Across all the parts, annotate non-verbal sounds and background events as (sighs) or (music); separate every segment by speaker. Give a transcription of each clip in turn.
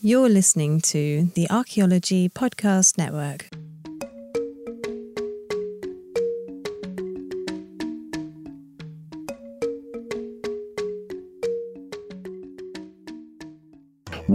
Speaker 1: You're listening to the Archaeology Podcast Network.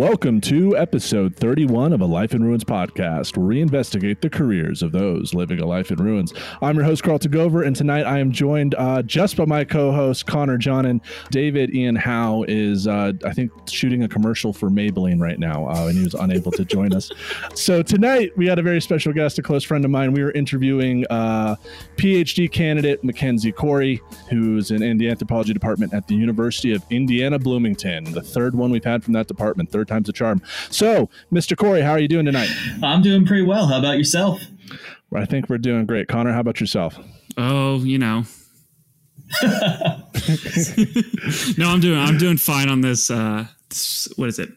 Speaker 2: Welcome to episode 31 of a Life in Ruins podcast, where we investigate the careers of those living a life in ruins. I'm your host, Carl Gover, and tonight I am joined uh, just by my co host, Connor John. And David Ian Howe is, uh, I think, shooting a commercial for Maybelline right now, uh, and he was unable to join us. So tonight we had a very special guest, a close friend of mine. We were interviewing uh, PhD candidate Mackenzie Cory, who's in the anthropology department at the University of Indiana Bloomington, the third one we've had from that department. Third time's a charm. So, Mr. Cory, how are you doing tonight?
Speaker 3: I'm doing pretty well. How about yourself?
Speaker 2: I think we're doing great. Connor, how about yourself?
Speaker 4: Oh, you know. (laughs) no, I'm doing I'm doing fine on this uh this, what is it?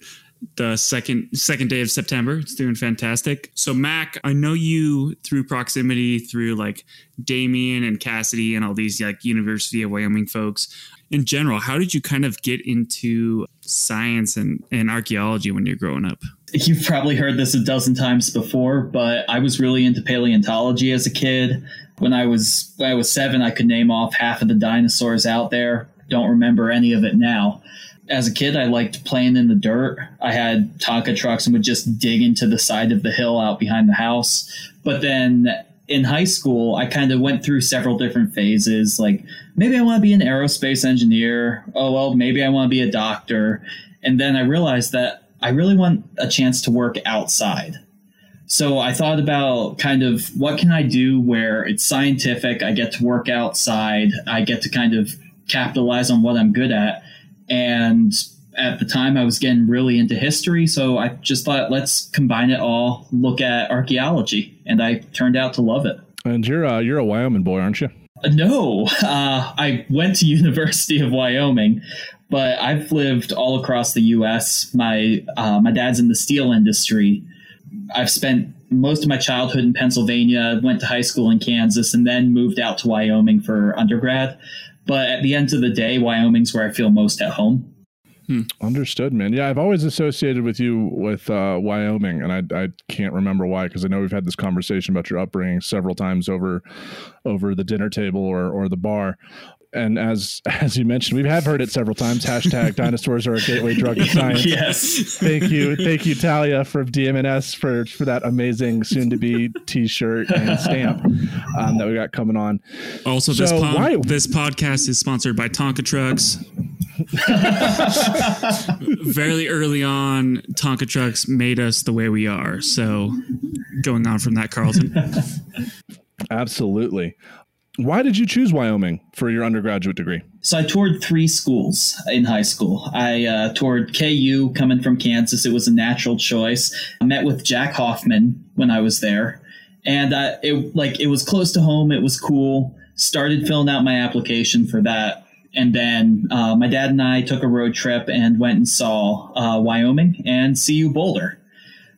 Speaker 4: The second second day of September. It's doing fantastic. So Mac, I know you through proximity through like Damien and Cassidy and all these like University of Wyoming folks in general, how did you kind of get into science and, and archaeology when you're growing up?
Speaker 3: You've probably heard this a dozen times before, but I was really into paleontology as a kid. When I was when I was seven, I could name off half of the dinosaurs out there. Don't remember any of it now. As a kid, I liked playing in the dirt. I had Tonka trucks and would just dig into the side of the hill out behind the house. But then in high school, I kind of went through several different phases. Like maybe I want to be an aerospace engineer. Oh, well, maybe I want to be a doctor. And then I realized that I really want a chance to work outside. So I thought about kind of what can I do where it's scientific, I get to work outside, I get to kind of capitalize on what I'm good at. And at the time I was getting really into history, so I just thought let's combine it all, look at archaeology, and I turned out to love it.
Speaker 2: And you're uh, you're a Wyoming boy, aren't you?
Speaker 3: No, (laughs) uh, I went to (laughs) University of Wyoming, but I've lived all across the U.S. My uh, my dad's in the steel industry. I've spent most of my childhood in Pennsylvania. Went to high school in Kansas, and then moved out to Wyoming for undergrad. But at the end of the day, Wyoming's where I feel most at home.
Speaker 2: Hmm. Understood, man. Yeah, I've always associated with you with uh, Wyoming, and I, I can't remember why because I know we've had this conversation about your upbringing several times over over the dinner table or or the bar. And as (laughs) as you mentioned, we have heard it several times. Hashtag (laughs) dinosaurs are a gateway drug to science.
Speaker 3: yes.
Speaker 2: Thank you, thank you, Talia, for DMNS for for that amazing soon to be (laughs) T-shirt and stamp um, that we got coming on.
Speaker 4: Also, so this po- this podcast is sponsored by Tonka Trucks. (laughs) Very early on, Tonka trucks made us the way we are. So, going on from that, Carlton.
Speaker 2: Absolutely. Why did you choose Wyoming for your undergraduate degree?
Speaker 3: So I toured three schools in high school. I uh, toured KU coming from Kansas. It was a natural choice. I met with Jack Hofman when I was there, and uh, it like it was close to home. It was cool. Started filling out my application for that and then uh, my dad and I took a road trip and went and saw uh, Wyoming and CU Boulder.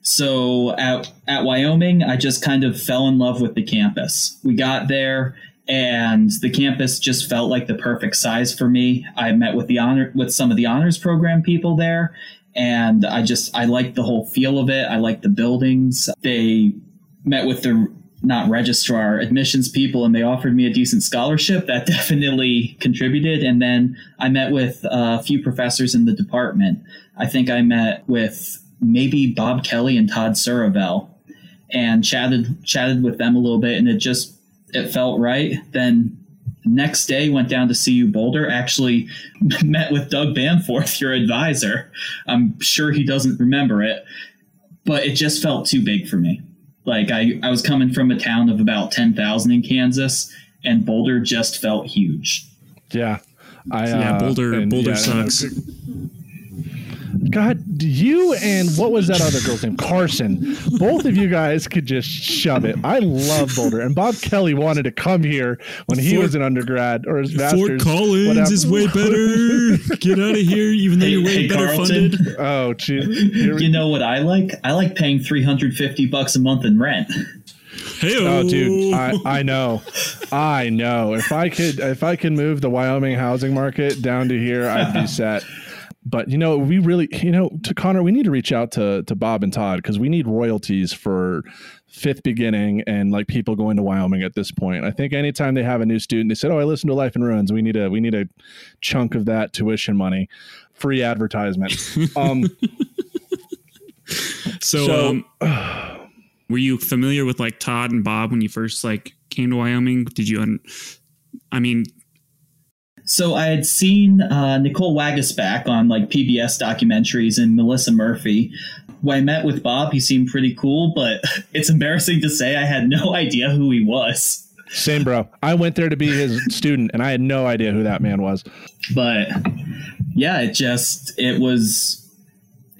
Speaker 3: So at, at Wyoming, I just kind of fell in love with the campus. We got there and the campus just felt like the perfect size for me. I met with the honor with some of the honors program people there and I just I liked the whole feel of it. I liked the buildings. They met with the not registrar admissions people and they offered me a decent scholarship that (laughs) definitely contributed. And then i met with a few professors in the department. I think i met with maybe bob kelly and todd surovell and chatted chatted with them a little bit. And it just it felt right. Then next day went down to CU Boulder actually (laughs) met with Doug Bamforth your advisor. I'm sure he doesn't remember it but it just felt too big for me like I, I was coming from a town of about 10,000 in Kansas and Boulder just felt huge.
Speaker 2: Yeah.
Speaker 4: I, yeah, uh, Boulder, Boulder yeah, sucks.
Speaker 2: God, you and what was that other girl's name? Carson. Both of you guys could just shove it. I love Boulder, and Bob Kelly wanted to come here when he Fort, was an undergrad or his master's.
Speaker 4: Fort Collins whatever. is way better. (laughs) Get out of here, even though hey, you're way hey, better Carlton, funded.
Speaker 2: Oh, geez.
Speaker 3: You know what I like? I like paying three hundred fifty bucks a month in rent.
Speaker 2: Hey-o. Oh, dude, I, I know, I know. If I could, if I could move the Wyoming housing market down to here, I'd be set. But you know, we really, you know, to Connor, we need to reach out to to Bob and Todd because we need royalties for fifth beginning and like people going to Wyoming at this point. I think anytime they have a new student, they said, "Oh, I listened to Life in Ruins." We need a we need a chunk of that tuition money, free advertisement. (laughs) Um,
Speaker 4: So,
Speaker 2: so
Speaker 4: um, (sighs) were you familiar with like Todd and Bob when you first like came to Wyoming? Did you? Un- I mean,
Speaker 3: So I had seen uh, Nicole Waguespack on like PBS documentaries and Melissa Murphy. When I met with Bob, he seemed pretty cool, but (laughs) it's embarrassing to say I had no (laughs) idea who he was.
Speaker 2: same, bro. I went there to be his (laughs) student, and I had no idea who that man was.
Speaker 3: But yeah, it just it was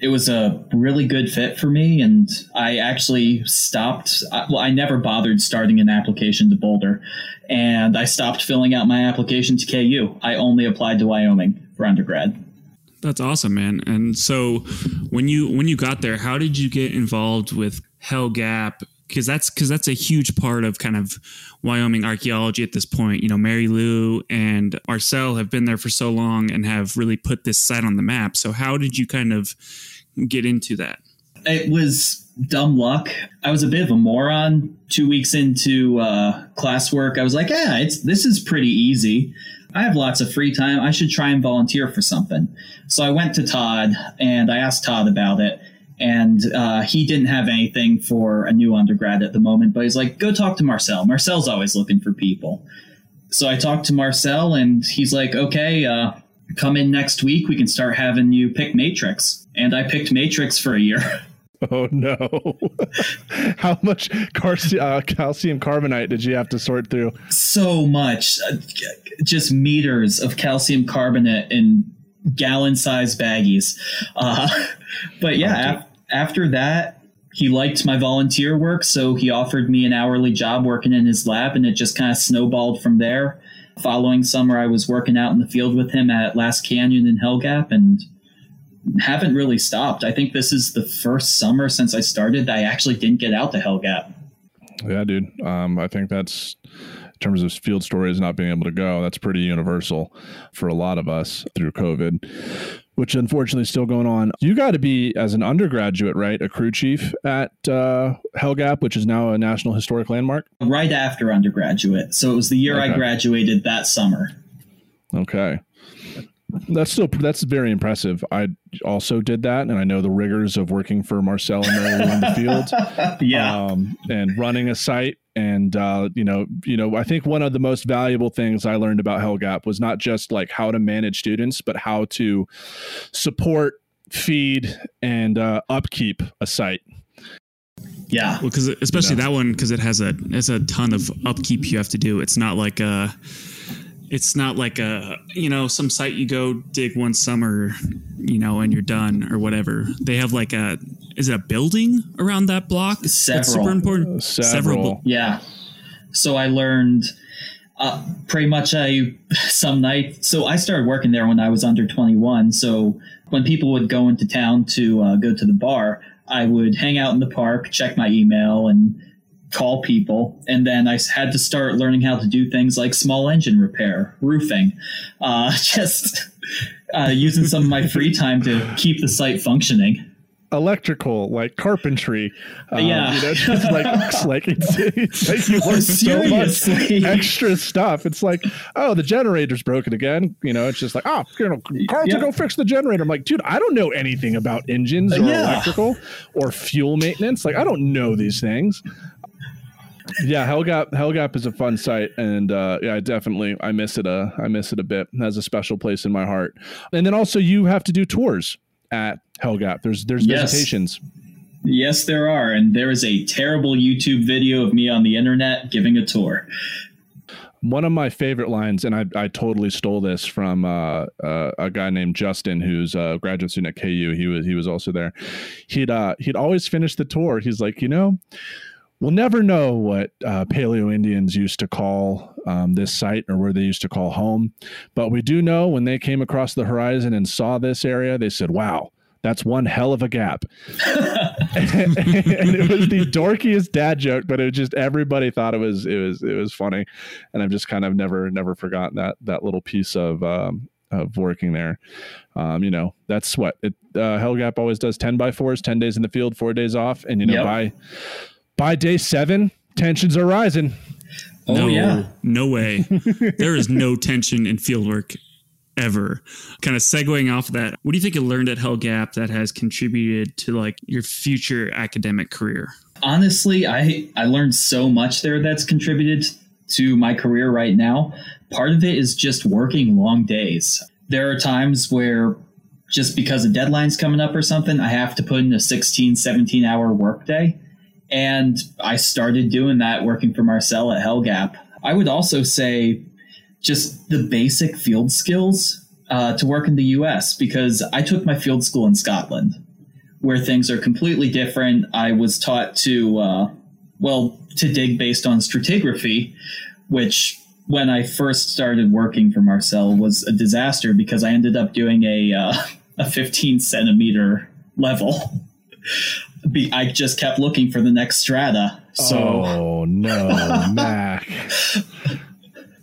Speaker 3: it was a really good fit for me, and I actually stopped. I- Well, I never bothered starting an application to Boulder, and I stopped filling out my application to KU. I only applied to Wyoming for undergrad.
Speaker 4: That's awesome, man. And so when you when you got there, how did you get involved with Hell Gap? Because that's because that's a huge part of kind of Wyoming archaeology at this point. You know, Mary Lou and Marcel have been there for so long and have really put this site on the map. So how did you kind of get into that?
Speaker 3: it was dumb luck. I was a bit of a moron. Two weeks into uh, classwork, I was like, "Yeah, it's this is pretty easy. I have lots of free time. I should try and volunteer for something." So I went to Todd and I asked Todd about it, and uh, he didn't have anything for a new undergrad at the moment. But he's like, "Go talk to Marcel. Marcel's always looking for people." So I talked to Marcel, and he's like, "Okay." Uh, Come in next week. We can start having you pick Matrix. And I picked Matrix for a year. (laughs)
Speaker 2: Oh no! (laughs) How much calci- uh, calcium carbonate did you have to sort through?
Speaker 3: so much uh, just meters of calcium carbonate in gallon sized baggies uh, (laughs) but yeah after that he liked my volunteer work so he offered me an hourly job working in his lab and it just kind of snowballed from there following summer i was working out in the field with him at last canyon and hell gap and haven't really stopped i think this is the first summer since i started that i actually didn't get out to hell gap
Speaker 2: Yeah, dude. Um, I think that's in terms of field stories not being able to go. That's pretty universal for a lot of us through COVID, which unfortunately is still going on. You got to be as an undergraduate, right? A crew chief at uh, Hell Gap, which is now a National Historic Landmark.
Speaker 3: right after undergraduate so it was the year i graduated that summer
Speaker 2: Okay. That's still that's very impressive. I also did that, and I know the rigors of working for Marcel and Mary Lou in the field. (laughs)
Speaker 3: yeah
Speaker 2: um, and running a site. And uh, you know, you know, I think one of the most valuable things I learned about Hell Gap was not just like how to manage students, but how to support, feed, and uh, upkeep a site.
Speaker 3: yeah
Speaker 4: Well, because especially
Speaker 2: Yeah.
Speaker 4: that one, because it has a it's a ton of upkeep you have to do. It's not like a, it's not like a you know some site you go dig one summer, you know, and you're done or whatever. They have like a is it a building around that block? That's
Speaker 3: Several.
Speaker 4: super important.
Speaker 2: Several.
Speaker 4: bu-
Speaker 3: yeah so i learned uh, pretty much i some night so i started working there when i was under 21 so when people would go into town to uh, go to the bar i would hang out in the park check my email and call people and then I had to start learning how to do things like small engine repair roofing uh, (laughs) just uh, using some of my free time to keep the site functioning
Speaker 2: Electrical, like carpentry, um,
Speaker 3: Yeah.
Speaker 2: you know, just like like it's, it's like you learn so much
Speaker 3: Seriously.
Speaker 2: extra stuff. It's like, oh, the generator's broken again. You know, it's just like, oh, you know, Carlton,
Speaker 3: Yeah.
Speaker 2: go fix the generator. I'm like, dude, I don't know anything about engines or
Speaker 3: Yeah.
Speaker 2: electrical or fuel maintenance. Like, I don't know these things. Yeah, Hellgap Hellgap is a fun site, and uh, yeah, I definitely I miss it a I miss it a bit. It has a special place in my heart. And then also you have to do tours at Hellgap. There's there's
Speaker 3: Yes.
Speaker 2: visitations.
Speaker 3: Yes, there are. And there is a terrible YouTube video of me on the internet giving a tour.
Speaker 2: One of my favorite lines, and I, I totally stole this from uh, uh, a guy named Justin, who's a graduate student at KU. He was he was also there. He'd uh, he'd always finish the tour. He's like, you know, we'll never know what uh, Paleo Indians used to call um, this site or where they used to call home, but we do know when they came across the horizon and saw this area, they said, "Wow." That's one hell of a gap. and it was the dorkiest dad joke, but it was just everybody thought it was it was it was funny, and I've just kind of never never forgotten that that little piece of um, of working there. Um, you know, that's what it, uh, Hellgap always does 10 by fours, 10 days in the field, four days off. And, you know,
Speaker 3: Yep.
Speaker 2: by, by day seven, tensions are rising.
Speaker 3: Oh,
Speaker 4: no,
Speaker 3: yeah.
Speaker 4: no way. (laughs) there is no tension in fieldwork ever. Kind of segueing off of that, what do you think you learned at Hell Gap that has contributed to like your future academic career?
Speaker 3: honestly i i learned so much there that's contributed to my career right now part of it is just working long days there are times where just because a deadline's coming up or something i have to put in a 16 17 hour workday and i started doing that working for marcel at hellgap i would also say just the basic field skills uh, to work in the us because i took my field school in scotland where things are completely different. I was taught to, uh, well, to dig based on stratigraphy, which when I first started working for Marcel was a disaster because I ended up doing a uh, (laughs) a 15 centimeter level. Be, I just kept looking for the next strata. So
Speaker 2: oh no, (laughs) Mac.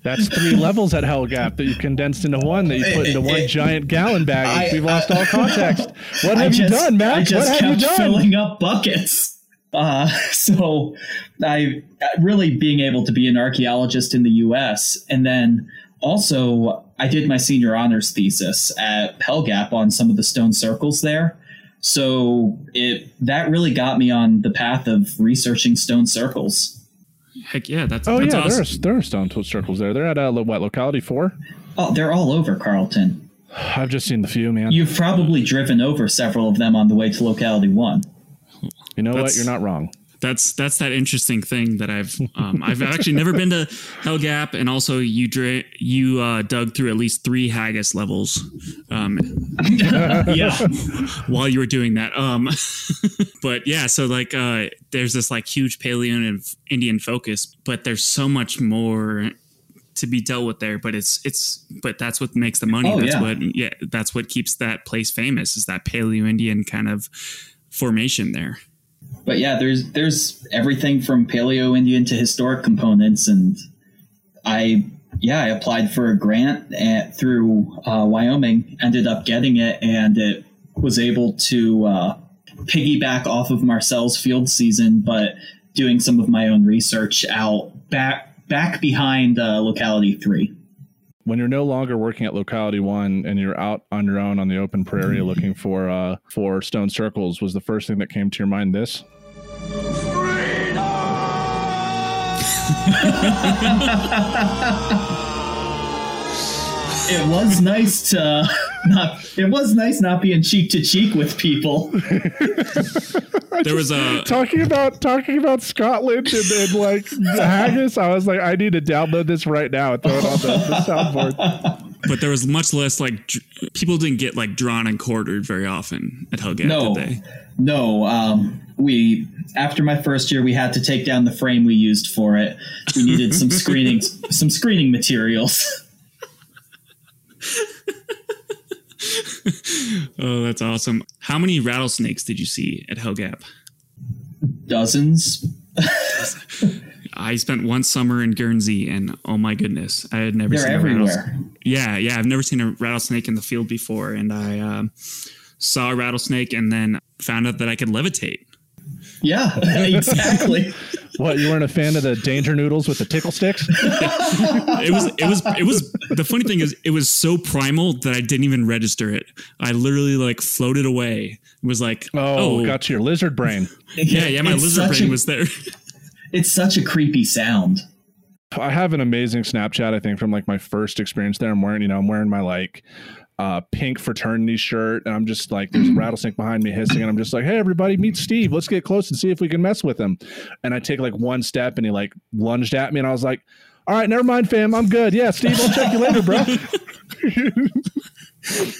Speaker 2: That's three levels at Hell Gap that you condensed into one that you put into one giant gallon bag.
Speaker 3: I-
Speaker 2: We've lost all context. What have you done, Mac?
Speaker 3: I just
Speaker 2: what have you
Speaker 3: kept
Speaker 2: done?
Speaker 3: filling up buckets. Uh, (laughs) so I really being able to be an archaeologist in the U.S. and then also I did my senior honors thesis at Hellgap on some of the stone circles there. So it that really got me on the path of researching stone circles.
Speaker 4: Heck yeah, that's
Speaker 2: Oh
Speaker 4: that's
Speaker 2: yeah,
Speaker 4: awesome.
Speaker 2: there are there are stone circles there. They're at uh, lo- what locality four?
Speaker 3: Oh, they're all over Carlton.
Speaker 2: I've just seen the few, man. You,
Speaker 3: You've probably driven over several of them on the way to locality one.
Speaker 2: You know what? You're not wrong.
Speaker 4: That's that's that interesting thing that I've um, I've actually never been to Hell Gap, and also you dra- you uh, dug through at least three haggis levels um, (laughs)
Speaker 3: yeah. (laughs)
Speaker 4: while you were doing that. Um, (laughs) but yeah, so like uh, there's this like huge Paleo and Indian focus, but there's so much more to be dealt with there. But it's it's but that's what makes the money.
Speaker 3: Oh,
Speaker 4: that's
Speaker 3: yeah.
Speaker 4: what yeah that's what keeps that place famous is that Paleo Indian kind of formation there.
Speaker 3: But yeah, there's there's everything from Paleo Indian to historic components, and I yeah I applied for a grant at, through uh, Wyoming, ended up getting it, and it was able to uh, piggyback off of Marcel's field season, but doing some of my own research out back back behind uh, locality three.
Speaker 2: When you're no longer working at locality one and you're out on your own on the open prairie looking for uh for stone circles, was the first thing that came to your mind this? (laughs)
Speaker 3: It was nice to (laughs) not. It was nice not being cheek to cheek with people. (laughs)
Speaker 4: There was a (laughs)
Speaker 2: talking about talking about Scotland and, and like the haggis, I was like, I need to download this right now and throw it on the, the soundboard.
Speaker 4: but there was much less like dr- people didn't get like drawn and quartered very often at Hell Gap,
Speaker 3: No,
Speaker 4: did they?
Speaker 3: no. Um, we after my first year, we had to take down the frame we used for it. We needed some screening, some screening materials. (laughs)
Speaker 4: Oh, that's awesome. How many rattlesnakes did you see at Hell Gap?
Speaker 3: Dozens. (laughs)
Speaker 4: I spent one summer in Guernsey, and oh my goodness, I had never
Speaker 3: They're
Speaker 4: seen a
Speaker 3: everywhere.
Speaker 4: rattlesnake. Yeah, yeah, I've never seen a rattlesnake in the field before, and I um, saw a rattlesnake, and then found out that I could levitate.
Speaker 3: Yeah, (laughs) exactly. (laughs)
Speaker 2: What, you weren't a fan of the danger noodles with the tickle sticks? (laughs)
Speaker 4: It was, it was, it was. The funny thing is, it was so primal that I didn't even register it. I literally like floated away. It was like,
Speaker 2: Oh,
Speaker 4: oh,
Speaker 2: got to your lizard brain.
Speaker 4: yeah, yeah. My
Speaker 3: It's
Speaker 4: lizard
Speaker 3: such
Speaker 4: brain
Speaker 3: a-
Speaker 4: was there.
Speaker 3: It's such a creepy sound.
Speaker 2: I have an amazing Snapchat, I think, from like my first experience there. I'm wearing, you know, I'm wearing my like uh, pink fraternity shirt, and I'm just like, there's a (clears throat) rattlesnake behind me hissing, and I'm just like, hey, everybody, meet Steve. Let's get close and see if we can mess with him. And I take like one step, and he like lunged at me, and I was like, all right, never mind, fam. I'm good. Yeah, Steve, I'll check you later, bro.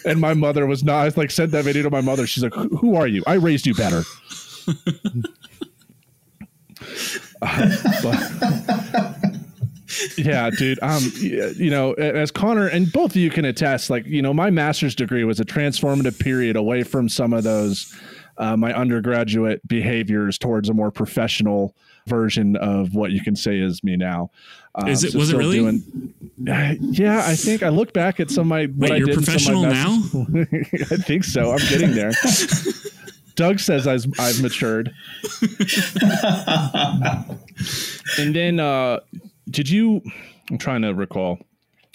Speaker 2: (laughs) and my mother was not, I like sent that video to my mother. She's like, who are you? I raised you better. (laughs) (laughs) Uh, but- yeah, dude. Um, you know, as Connor and both of you can attest, like you know, my master's degree was a transformative period away from some of those uh, my undergraduate behaviors towards a more professional version of what you can say is me now.
Speaker 4: Um, is it? So was it really?
Speaker 2: Doing, uh, yeah, I think I look back at some of my.
Speaker 4: Wait,
Speaker 2: what
Speaker 4: you're
Speaker 2: I did
Speaker 4: professional now. (laughs)
Speaker 2: I think so. I'm getting there. (laughs) Doug says I've, I've matured. (laughs) and then, uh, did you? I'm trying to recall.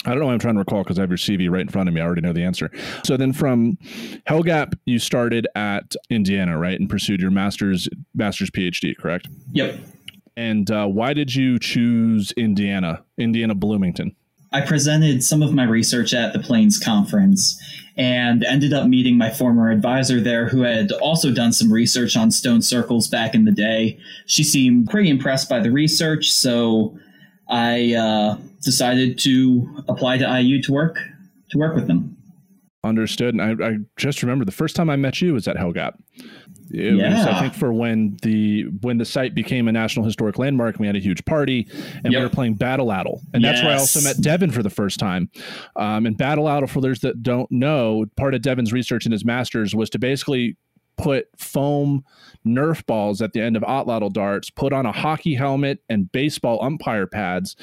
Speaker 2: I don't know why I'm trying to recall because I have your CV right in front of me. I already know the answer. So then from Hell Gap, you started at Indiana, right? And pursued your master's master's PhD, correct?
Speaker 3: Yep.
Speaker 2: And uh, why did you choose Indiana, Indiana Bloomington?
Speaker 3: I presented some of my research at the Plains Conference and ended up meeting my former advisor there who had also done some research on stone circles back in the day. She seemed pretty impressed by the research, so I uh, decided to apply to IU to work to work with them.
Speaker 2: Understood. And I, I just remember the first time I met you was at Hell Gap. It yeah. was, I think, for when the when the site became a national historic landmark, we had a huge party, and yep. we were playing Battle Addle, and yes. that's where I also met Devin for the first time. Um, and Battle Addle, for those that don't know, part of Devin's research in his master's was to basically put foam Nerf balls at the end of Atlatl darts, put on a hockey helmet and baseball umpire pads,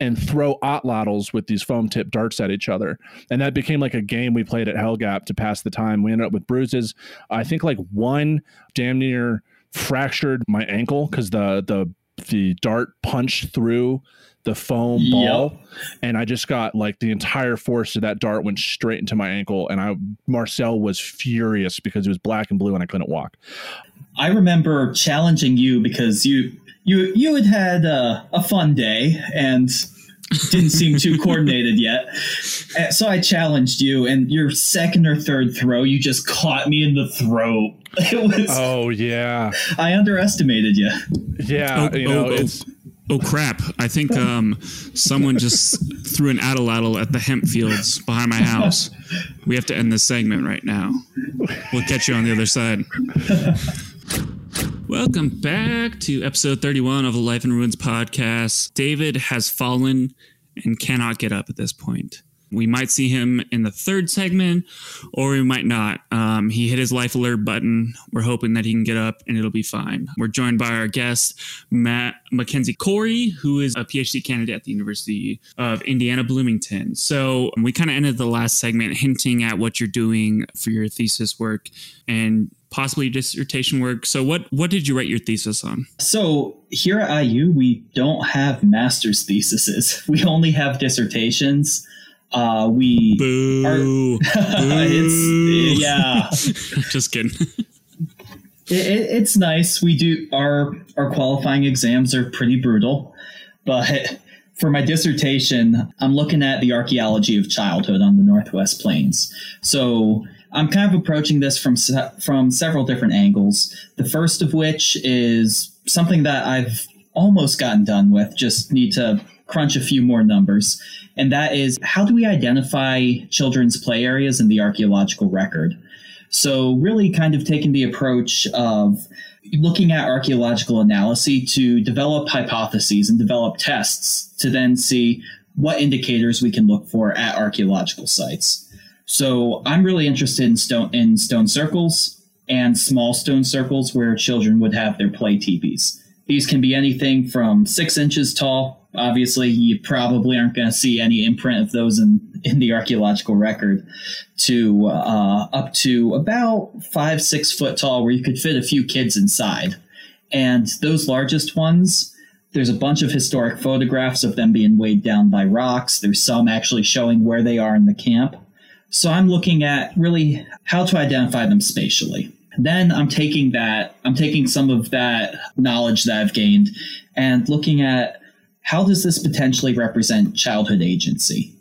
Speaker 2: and throw Atlatls with these foam tip darts at each other. And that became like a game we played at Hell Gap to pass the time. We ended up with bruises. I think like one damn near fractured my ankle because the the the dart punched through the foam ball yep. and i just got like the entire force of that dart went straight into my ankle and i marcel was furious because it was black and blue and i couldn't walk
Speaker 3: i remember challenging you because you you you had had uh, a fun day and didn't seem too (laughs) coordinated yet. So I challenged you, and your second or third throw, you just caught me in the throat. (laughs)
Speaker 2: It was. Oh yeah.
Speaker 3: I underestimated you.
Speaker 2: Yeah, oh, you know
Speaker 4: oh,
Speaker 2: it's.
Speaker 4: Oh crap! I think um, someone just threw an atlatl at the hemp fields behind my house. We have to end this segment right now. We'll catch you on the other side. Welcome back to episode 31 of the Life in Ruins podcast. David has fallen and cannot get up at this point. We might see him in the third segment, or we might not. Um, he hit his life alert button. We're hoping that he can get up and it'll be fine. We're joined by our guest, Matt Mackenzie Cory, who is a PhD candidate at the University of Indiana Bloomington. So we kind of ended the last segment hinting at what you're doing for your thesis work and possibly dissertation work. So what what did you write your thesis on?
Speaker 3: So here at IU, we don't have master's theses. (laughs) We only have dissertations. Uh, we
Speaker 4: Boo. Are, Boo. (laughs)
Speaker 3: it's yeah. (laughs)
Speaker 4: Just kidding.
Speaker 3: It, it, it's nice. We do our our qualifying exams are pretty brutal, but for my dissertation, I'm looking at the archaeology of childhood on the Northwest Plains. So I'm kind of approaching this from from several different angles. The first of which is something that I've almost gotten done with. Just need to crunch a few more numbers, and that is how do we identify children's play areas in the archaeological record? So, really, kind of taking the approach of looking at archaeological analysis to develop hypotheses and develop tests to then see what indicators we can look for at archaeological sites. So I'm really interested in stone in stone circles and small stone circles where children would have their play teepees. These can be anything from six inches tall. Obviously, you probably aren't going to see any imprint of those in, in the archaeological record, to uh, up to about five, six foot tall, where you could fit a few kids inside. And those largest ones, there's a bunch of historic photographs of them being weighed down by rocks. There's some actually showing where they are in the camp. So I'm looking at really how to identify them spatially. Then I'm taking that, I'm taking some of that knowledge that I've gained and looking at how does this potentially represent childhood agency?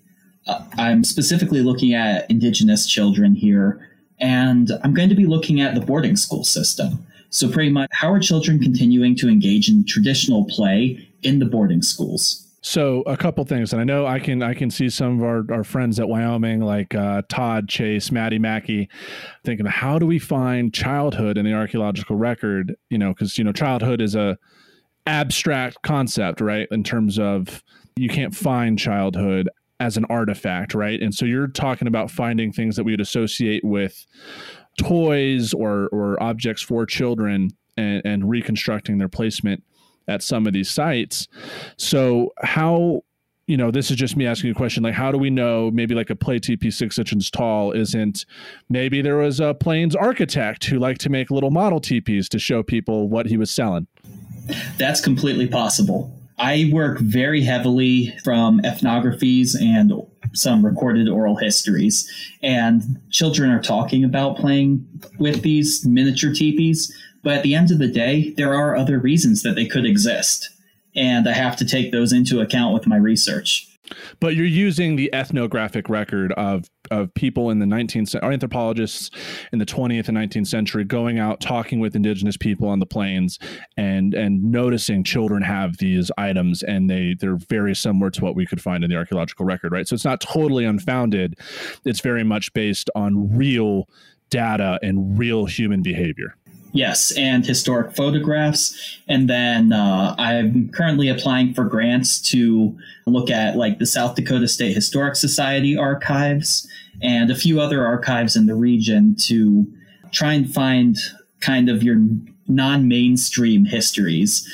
Speaker 3: Uh, I'm specifically looking at Indigenous children here, and I'm going to be looking at the boarding school system. So, pretty much, how are children continuing to engage in traditional play in the boarding schools?
Speaker 2: So a couple things, and I know I can I can see some of our, our friends at Wyoming, like uh, Todd Chase, Maddie Mackie, thinking, how do we find childhood in the archaeological record? You know, because you know, childhood is a abstract concept, right? In terms of you can't find childhood as an artifact, right? And so you're talking about finding things that we would associate with toys or or objects for children and, and reconstructing their placement at some of these sites. So how you know, this is just me asking a question like, how do we know maybe like a play teepee six inches tall isn't maybe there was a Plains architect who liked to make little model teepees to show people what he was selling?
Speaker 3: That's completely possible. I work very heavily from ethnographies and some recorded oral histories, and children are talking about playing with these miniature teepees. But at the end of the day, there are other reasons that they could exist and I have to take those into account with my research.
Speaker 2: But you're using the ethnographic record of of people in the 19th anthropologists in the 20th and 19th century going out talking with indigenous people on the plains and and noticing children have these items and they they're very similar to what we could find in the archaeological record right? So it's not totally unfounded. It's very much based on real data and real human behavior
Speaker 3: Yes, and historic photographs. And then uh, I'm currently applying for grants to look at like the South Dakota State Historic Society archives and a few other archives in the region to try and find kind of your non-mainstream histories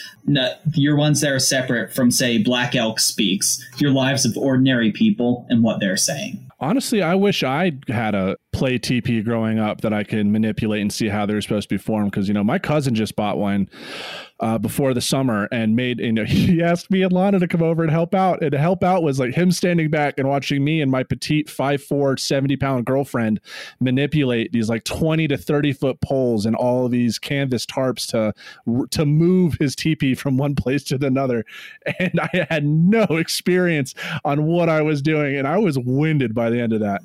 Speaker 3: your ones that are separate from say black elk speaks your lives of ordinary people and what they're saying
Speaker 2: honestly i wish i had a play teepee growing up that I can manipulate and see how they're supposed to be formed. Because you know, my cousin just bought one uh, before the summer and made. You know, (laughs) he asked me and Lana to come over and help out. And to help out was like him standing back and watching me and my petite 5'4", 70 pound girlfriend manipulate these like twenty to thirty foot poles and all of these canvas tarps to to move his teepee from one place to another. And I had no experience on what I was doing, and I was winded by the end of that.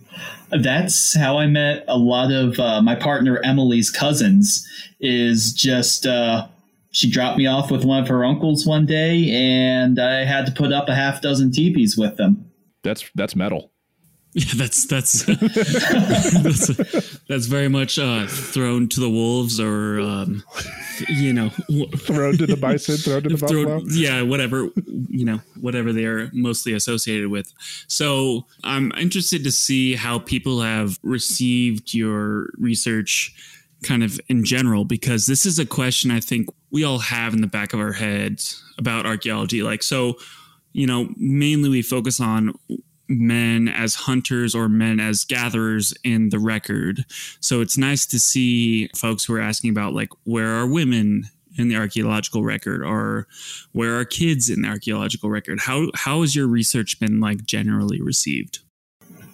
Speaker 3: That's how I met a lot of uh, my partner Emily's cousins. Is just uh, she dropped me off with one of her uncles one day, and I had to put up a half dozen teepees with them.
Speaker 2: That's that's metal. (laughs)
Speaker 4: Yeah, that's that's (laughs) that's, that's very much uh, thrown to the wolves, or um, you know, (laughs)
Speaker 2: thrown to the bison, thrown to the buffalo.
Speaker 4: Yeah, whatever you know, whatever they are mostly associated with. So I'm interested to see how people have received your research, kind of in general, because this is a question I think we all have in the back of our heads about archaeology. Like, so you know, mainly we focus on men as hunters or men as gatherers in the record. So it's nice to see folks who are asking about like where are women in the archaeological record or where are kids in the archaeological record? How how has your research been like generally received?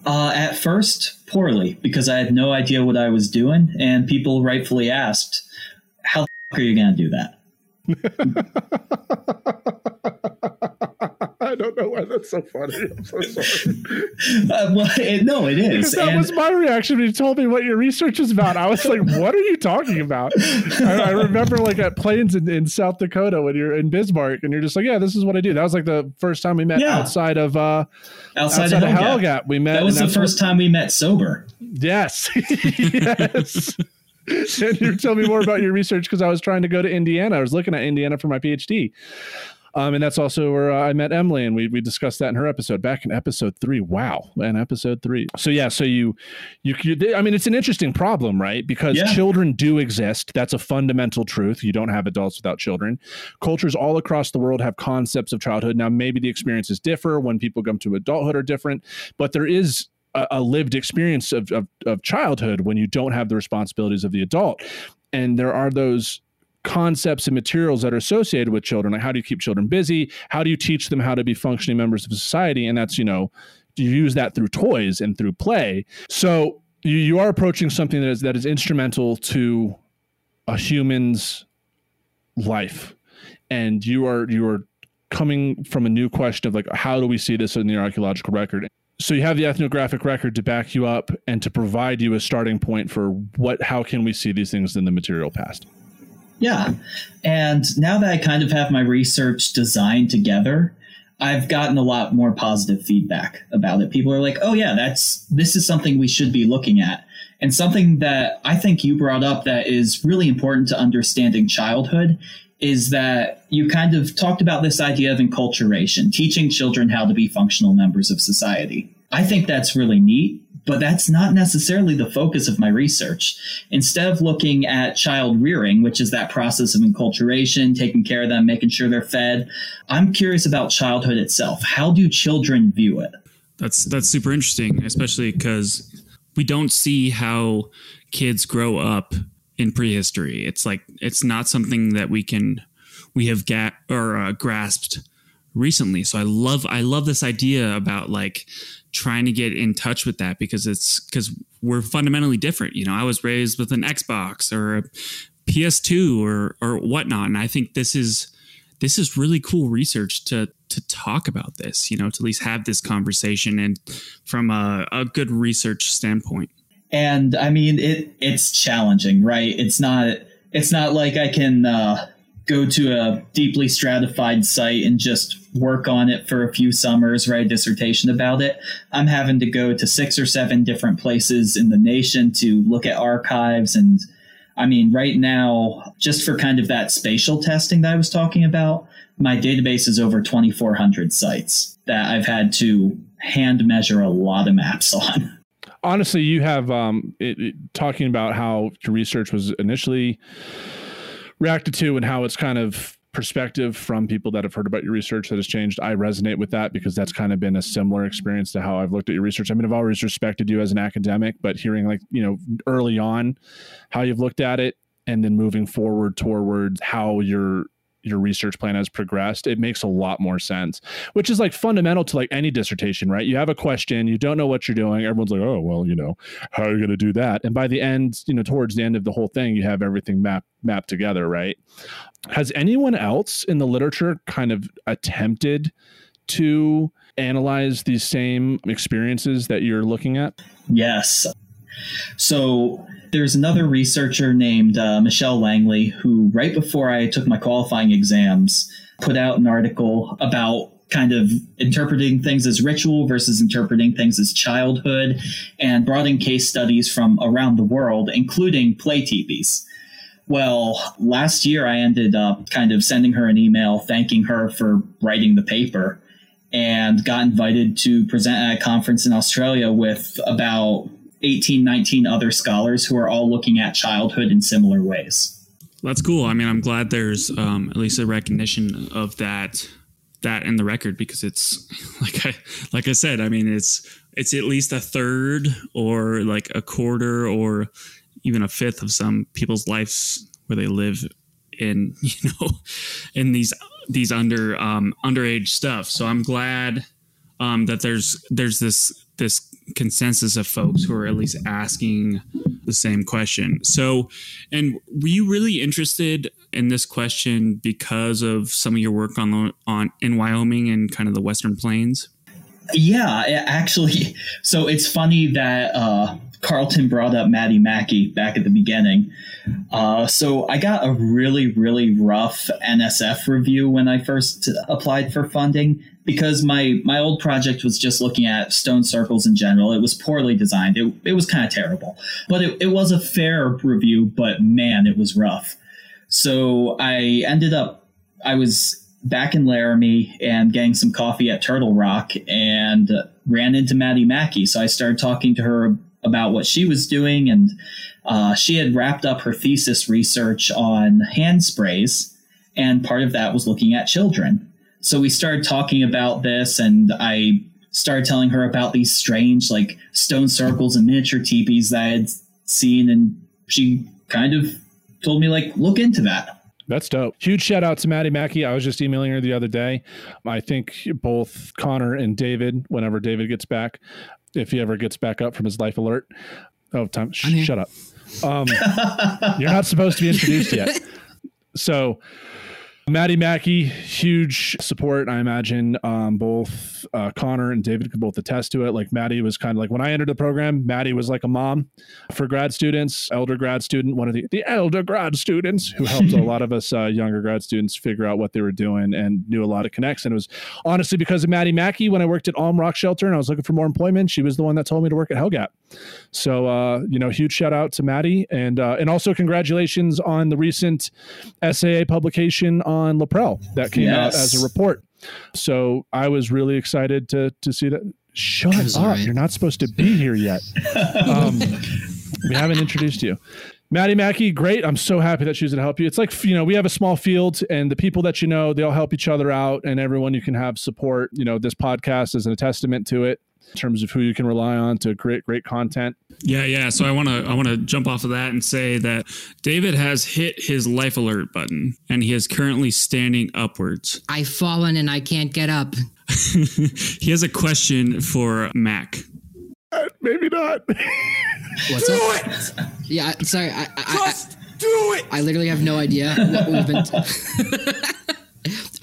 Speaker 3: Uh, at first, poorly because I had no idea what I was doing, and people rightfully asked, "How are you going to do that?" (laughs)
Speaker 2: I don't know why that's so funny. I'm so sorry. (laughs)
Speaker 3: Uh, well, it, no, it is.
Speaker 2: Because that and was my reaction when you told me what your research is about. I was like, "What are you talking about?" I, I remember like at Plains in, in, South Dakota when you're in Bismarck, and you're just like, "Yeah, this is what I do." That was like the first time we met yeah. outside of uh, outside, outside of Hellgap. We met.
Speaker 3: That was the first time we met sober.
Speaker 2: Yes. (laughs) yes. (laughs) and you tell me more about your research because I was trying to go to Indiana. I was looking at Indiana for my PhD. Um, and that's also where uh, I met Emily, and we we discussed that in her episode back in episode three. Wow, and episode three. So yeah, so you, you, you I mean, it's an interesting problem, right? Because yeah. children do exist. That's a fundamental truth. You don't have adults without children. Cultures all across the world have concepts of childhood. Now, maybe the experiences differ when people come to adulthood are different, but there is a, a lived experience of, of of childhood when you don't have the responsibilities of the adult, and there are those concepts and materials that are associated with children like how do you keep children busy? How do you teach them how to be functioning members of society? And that's you know you use that through toys and through play. So you, you are approaching something that is that is instrumental to a human's life. And you are you are coming from a new question of like how do we see this in the archaeological record so you have the ethnographic record to back you up and to provide you a starting point for what how can we see these things in the material past
Speaker 3: yeah. And now that I kind of have my research designed together, I've gotten a lot more positive feedback about it. People are like, "Oh yeah, that's this is something we should be looking at." And something that I think you brought up that is really important to understanding childhood is that you kind of talked about this idea of enculturation, teaching children how to be functional members of society. I think that's really neat but that's not necessarily the focus of my research. Instead of looking at child rearing, which is that process of enculturation, taking care of them, making sure they're fed, I'm curious about childhood itself. How do children view it?
Speaker 4: That's that's super interesting, especially because we don't see how kids grow up in prehistory. It's like it's not something that we can we have got or uh, grasped recently. So I love I love this idea about like trying to get in touch with that because it's because we're fundamentally different. You know, I was raised with an Xbox or a PS2 or or whatnot, and I think this is this is really cool research to to talk about this. You know, to at least have this conversation and from a, a good research standpoint.
Speaker 3: And I mean, it it's challenging, right? It's not it's not like I can. Uh, go to a deeply stratified site and just work on it for a few summers, write a dissertation about it. I'm having to go to six or seven different places in the nation to look at archives. And I mean, right now, just for kind of that spatial testing that I was talking about, my database is over 2,400 sites that I've had to hand measure a lot of maps (laughs) on.
Speaker 2: Honestly, you have um, it, it, talking about how your research was initially reacted to and how it's kind of perspective from people that have heard about your research that has changed. I resonate with that because that's kind of been a similar experience to how I've looked at your research. I mean, I've always respected you as an academic, but hearing like, you know, early on how you've looked at it and then moving forward towards how you're your research plan has progressed, it makes a lot more sense, which is like fundamental to like any dissertation, right? You have a question, you don't know what you're doing. Everyone's like, oh, well, you know, how are you going to do that? And by the end, you know, towards the end of the whole thing, you have everything mapped mapped together, right? Has anyone else in the literature kind of attempted to analyze these same experiences that you're looking at?
Speaker 3: Yes. So there's another researcher named uh, Michelle Langley who, right before I took my qualifying exams, put out an article about kind of interpreting things as ritual versus interpreting things as childhood and brought in case studies from around the world, including play teepees. Well, last year I ended up kind of sending her an email thanking her for writing the paper and got invited to present at a conference in Australia with about 18, 19 other scholars who are all looking at childhood in similar ways.
Speaker 4: That's cool. I mean, I'm glad there's um, at least a recognition of that that in the record because it's (laughs) like I like I said. I mean, it's it's at least a third or like a quarter or even a fifth of some people's lives where they live in (laughs) you know in these these under um, underage stuff. So I'm glad um, that there's there's this this consensus of folks who are at least asking the same question. So, and were you really interested in this question because of some of your work on the on in Wyoming and kind of the Western Plains?
Speaker 3: Yeah, actually. (laughs) So it's funny that uh, Carlton brought up Maddie Mackie back at the beginning. Uh, so I got a really, really rough NSF review when I first applied for funding because my my old project was just looking at stone circles in general. It was poorly designed. It, it was kind of terrible, but it, it was a fair review. But man, it was rough. So I ended up I was back in Laramie and getting some coffee at Turtle Rock and ran into Maddie Mackie. So I started talking to her about what she was doing, and uh, she had wrapped up her thesis research on hand sprays, and part of that was looking at children. So we started talking about this, and I started telling her about these strange, like stone circles and miniature teepees that I had seen, and she kind of told me, like, look into that.
Speaker 2: That's dope. Huge shout out to Maddie Mackie. I was just emailing her the other day. I think both Connor and David, whenever David gets back, if he ever gets back up from his life alert. Oh, time. Sh- shut up. Um, (laughs) you're not supposed to be introduced yet. (laughs) So Maddie Mackie, huge support. I imagine um, both uh, Connor and David could both attest to it. Like Maddie was kind of like when I entered the program, Maddie was like a mom for grad students, elder grad student, one of the, the elder grad students who helped a (laughs) lot of us uh, younger grad students figure out what they were doing and knew a lot of connects. And it was honestly because of Maddie Mackie when I worked at Alm Rock Shelter and I was looking for more employment. She was the one that told me to work at Hellgap. So uh, you know, huge shout out to Maddie and uh, and also congratulations on the recent SAA publication on La Prele that came yes. out as a report. So I was really excited to to see that Shut up!
Speaker 5: right.
Speaker 2: You're not supposed to be here yet. (laughs) Um, we haven't introduced you. Maddie Mackie, great. I'm so happy that she's going to help you. It's like, you know, we have a small field and the people that you know, they all help each other out and everyone you can have support. You know, this podcast is a testament to it in terms of who you can rely on to create great content.
Speaker 4: Yeah, yeah. So I want to I want to jump off of that and say that David has hit his life alert button and he is currently standing upwards.
Speaker 5: I've fallen and I can't get up. (laughs)
Speaker 4: he has a question for Mac.
Speaker 2: Uh, maybe not.
Speaker 5: What's do up? it. Yeah, sorry. I, I, Just I, do it. I literally have no idea what (laughs) we've been.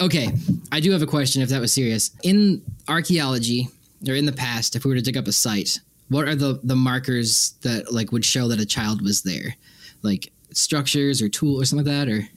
Speaker 5: (laughs) okay, I do have a question. If that was serious, in archaeology or in the past, if we were to dig up a site, what are the the markers that like would show that a child was there, like structures or tool or something like that, or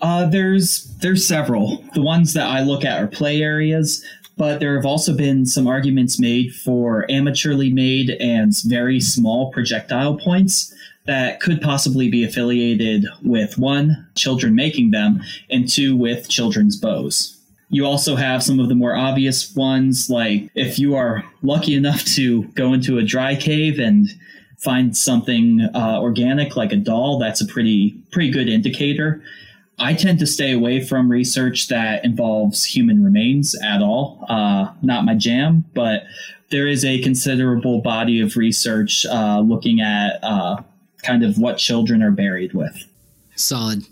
Speaker 3: Uh, there's there's several. The ones that I look at are play areas, but there have also been some arguments made for amateurly made and very small projectile points that could possibly be affiliated with one, children making them, and two, with children's bows. You also have some of the more obvious ones, like if you are lucky enough to go into a dry cave and find something uh, organic like a doll, that's a pretty pretty good indicator. I tend to stay away from research that involves human remains at all. Uh, not my jam, but there is a considerable body of research uh, looking at uh, kind of what children are buried with.
Speaker 5: solid.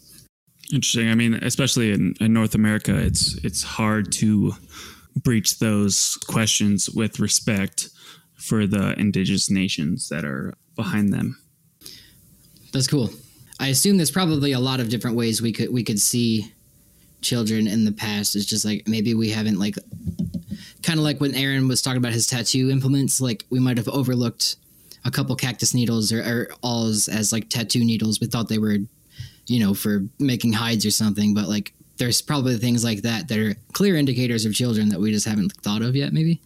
Speaker 4: Interesting. I mean, especially in, in North America, it's it's hard to breach those questions with respect for the indigenous nations that are behind them.
Speaker 5: That's cool. I assume there's probably a lot of different ways we could we could see children in the past. It's just like maybe we haven't like kind of like when Aaron was talking about his tattoo implements, like we might have overlooked a couple cactus needles or, or awls as like tattoo needles. We thought they were, you know, for making hides or something, but like there's probably things like that that are clear indicators of children that we just haven't thought of yet, maybe.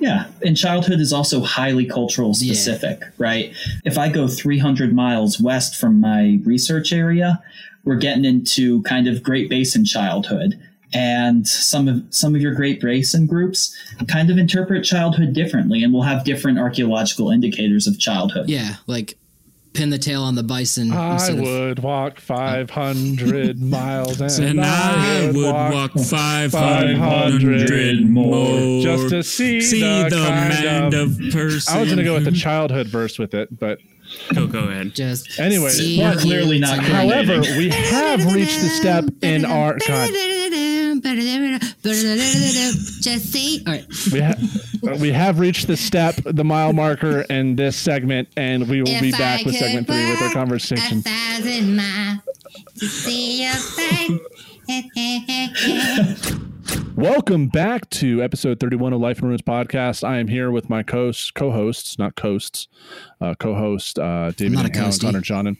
Speaker 3: Yeah, and childhood is also highly cultural
Speaker 5: Yeah.
Speaker 3: specific, right? If I go 300 miles west from my research area, we're getting into kind of Great Basin childhood. And some of some of your Great Basin groups kind of interpret childhood differently and will have different archaeological indicators of childhood.
Speaker 5: Yeah, like pin the tail on the bison.
Speaker 2: I
Speaker 5: instead of-
Speaker 2: would walk 500 (laughs) miles and,
Speaker 4: And I would walk 500
Speaker 2: 500
Speaker 4: more
Speaker 2: just to see,
Speaker 4: see
Speaker 2: the,
Speaker 4: the
Speaker 2: kind of,
Speaker 4: of, person.
Speaker 2: I was going to go with the childhood verse with it, but
Speaker 4: Go, go ahead.
Speaker 5: Just
Speaker 2: Anyway,
Speaker 5: see
Speaker 2: but
Speaker 5: you
Speaker 3: clearly not
Speaker 2: however, we have reached the step in our (laughs) God.
Speaker 5: Just say, all right.
Speaker 2: We, ha- we have reached the step, the mile marker in this segment, and we will be back
Speaker 6: I
Speaker 2: with segment three with our conversation.
Speaker 6: A thousand miles to see your face.
Speaker 2: Welcome back to episode 31 of Life in Ruins podcast. I am here with my co co-hosts, not coasts, uh, co-host uh, David and. Connor Johnen.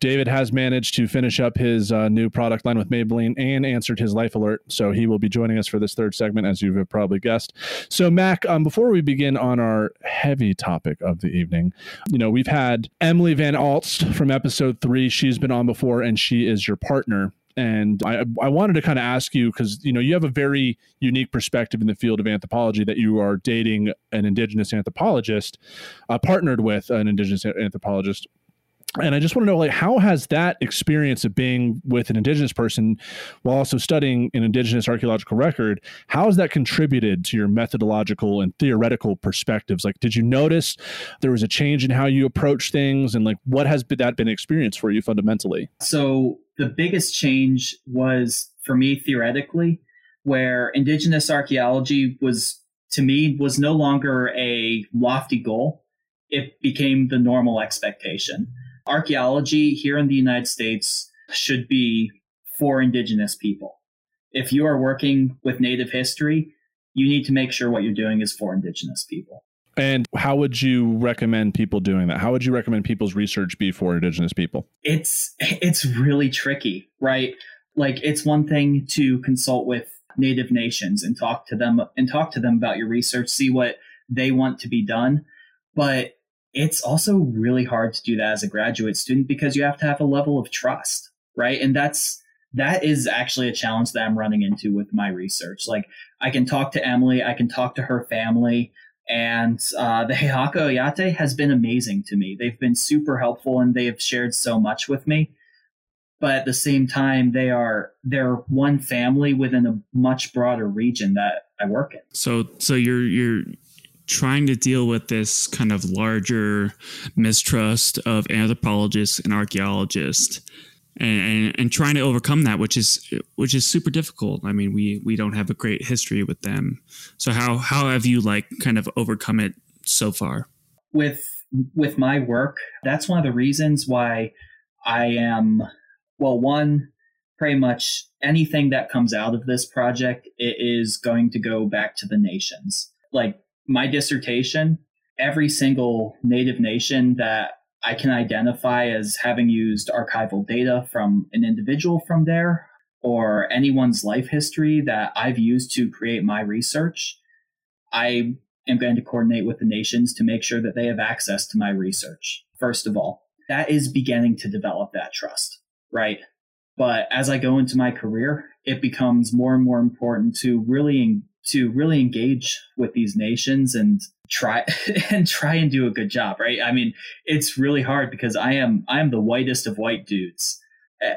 Speaker 2: David has managed to finish up his uh, new product line with Maybelline and answered his life alert, so he will be joining us for this third segment, as you have probably guessed. So, Mac, um, before we begin on our heavy topic of the evening, you know we've had Emily Van Alst from episode three. She's been on before, and she is your partner and I, I wanted to kind of ask you because you know you have a very unique perspective in the field of anthropology that you are dating an indigenous anthropologist uh, partnered with an indigenous anthropologist. And i just want to know like how has that experience of being with an indigenous person while also studying an indigenous archaeological record how has that contributed to your methodological and theoretical perspectives? Like did you notice there was a change in how you approach things? And like what has that been experience for you fundamentally?
Speaker 3: So the biggest change was for me theoretically, where indigenous archaeology was to me was no longer a lofty goal. It became the normal expectation. Archaeology here in the United States should be for indigenous people. If you are working with native history, you need to make sure what you're doing is for indigenous people.
Speaker 2: And how would you recommend people doing that? How would you recommend people's research be for Indigenous people?
Speaker 3: it's it's really tricky right like it's one thing to consult with native nations and talk to them and talk to them about your research see what they want to be done but it's also really hard to do that as a graduate student because you have to have a level of trust right and that's that is actually a challenge that i'm running into with my research like i can talk to emily i can talk to her family And uh, the Heihaka Oyate has been amazing to me. They've been super helpful and they have shared so much with me. But at the same time, they are they're one family within a much broader region that I work in.
Speaker 4: So so you're you're trying to deal with this kind of larger mistrust of anthropologists and archaeologists and, and, and trying to overcome that which is which is super difficult. I mean we we don't have a great history with them. So how how have you like kind of overcome it so far?
Speaker 3: With with my work that's one of the reasons why i am well one pretty much anything that comes out of this project it is going to go back to the nations. Like my dissertation every single native nation that I can identify as having used archival data from an individual from there or anyone's life history that I've used to create my research. I am going to coordinate with the nations to make sure that they have access to my research. First of all, that is beginning to develop that trust, right? But as I go into my career, it becomes more and more important to really to really engage with these nations and try (laughs) and try and do a good job right? I mean it's really hard because i am i am the whitest of white dudes